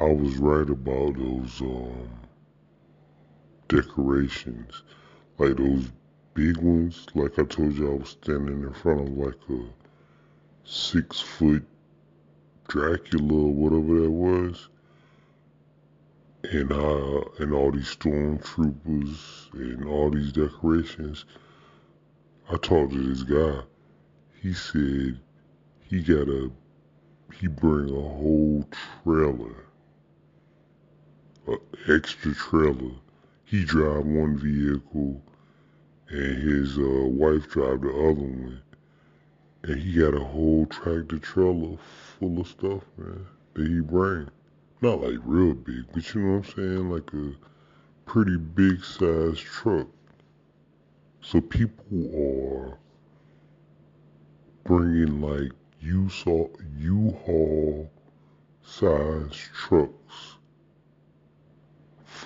I was right about those um decorations, like those big ones. Like I told you, I was standing in front of like a six foot Dracula or whatever that was. And uh and all these stormtroopers and all these decorations. I talked to this guy. He said he got a he bring a whole trailer, a extra trailer. He drive one vehicle, and his uh, wife drive the other one, and he got a whole tractor trailer full of stuff, man, that he bring. Not like real big, but you know what I'm saying, like a pretty big size truck. So people are bringing like U-Haul size trucks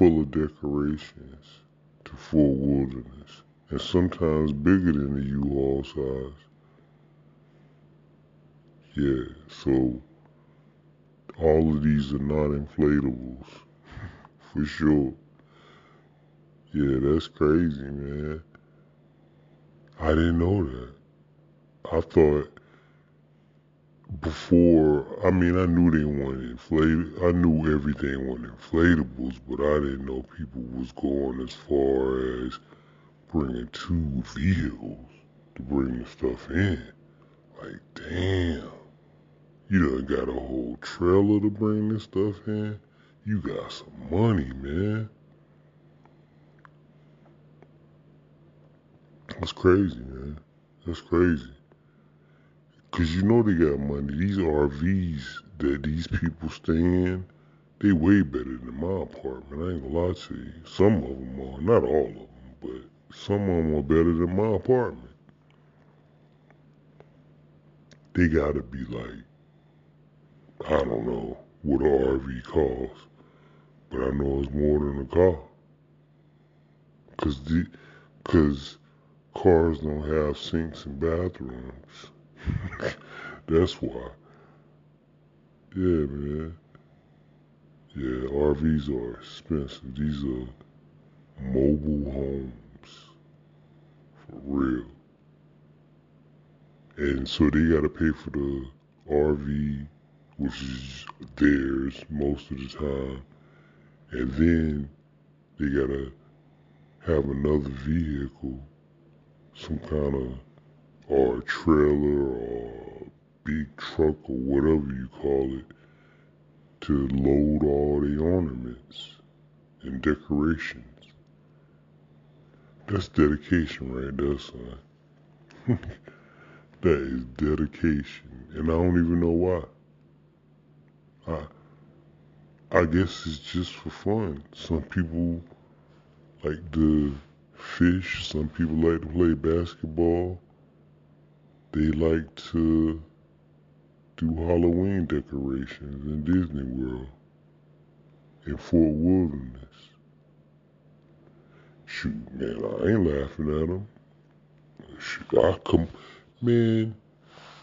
full of decorations to Fort Wilderness, and sometimes bigger than the U-Haul size. Yeah, so all of these are not inflatables, for sure. Yeah, that's crazy, man. I didn't know that. I thought before, I mean, I knew they weren't inflated. I knew everything was inflatables, but I didn't know people was going as far as bringing two vehicles to bring the stuff in. Like, damn. You done got a whole trailer to bring this stuff in. You got some money, man. That's crazy, man. That's crazy. Cause you know they got money. These RVs that these people stay in, they way better than my apartment. I ain't gonna lie to you. Some of them are, not all of them, but some of them are better than my apartment. They gotta be like, I don't know what an RV costs, but I know it's more than a car. Cause the, cause cars don't have sinks and bathrooms. That's why. Yeah, man. Yeah, RVs are expensive. These are mobile homes. For real. And so they gotta pay for the RV, which is theirs most of the time. And then they gotta have another vehicle, some kind of or a trailer or a big truck or whatever you call it to load all the ornaments and decorations. That's dedication right there, son. that is dedication. And I don't even know why. I I guess it's just for fun. Some people like to fish, some people like to play basketball they like to do Halloween decorations in Disney World in Fort Wilderness. Shoot, man, I ain't laughing at them. Shoot, I come, man.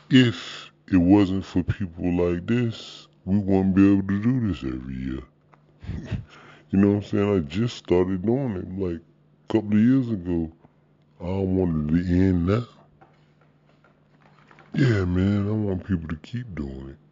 If it wasn't for people like this, we wouldn't be able to do this every year. you know what I'm saying? I just started doing it like a couple of years ago. I don't want it to end now. Yeah, man, I want people to keep doing it.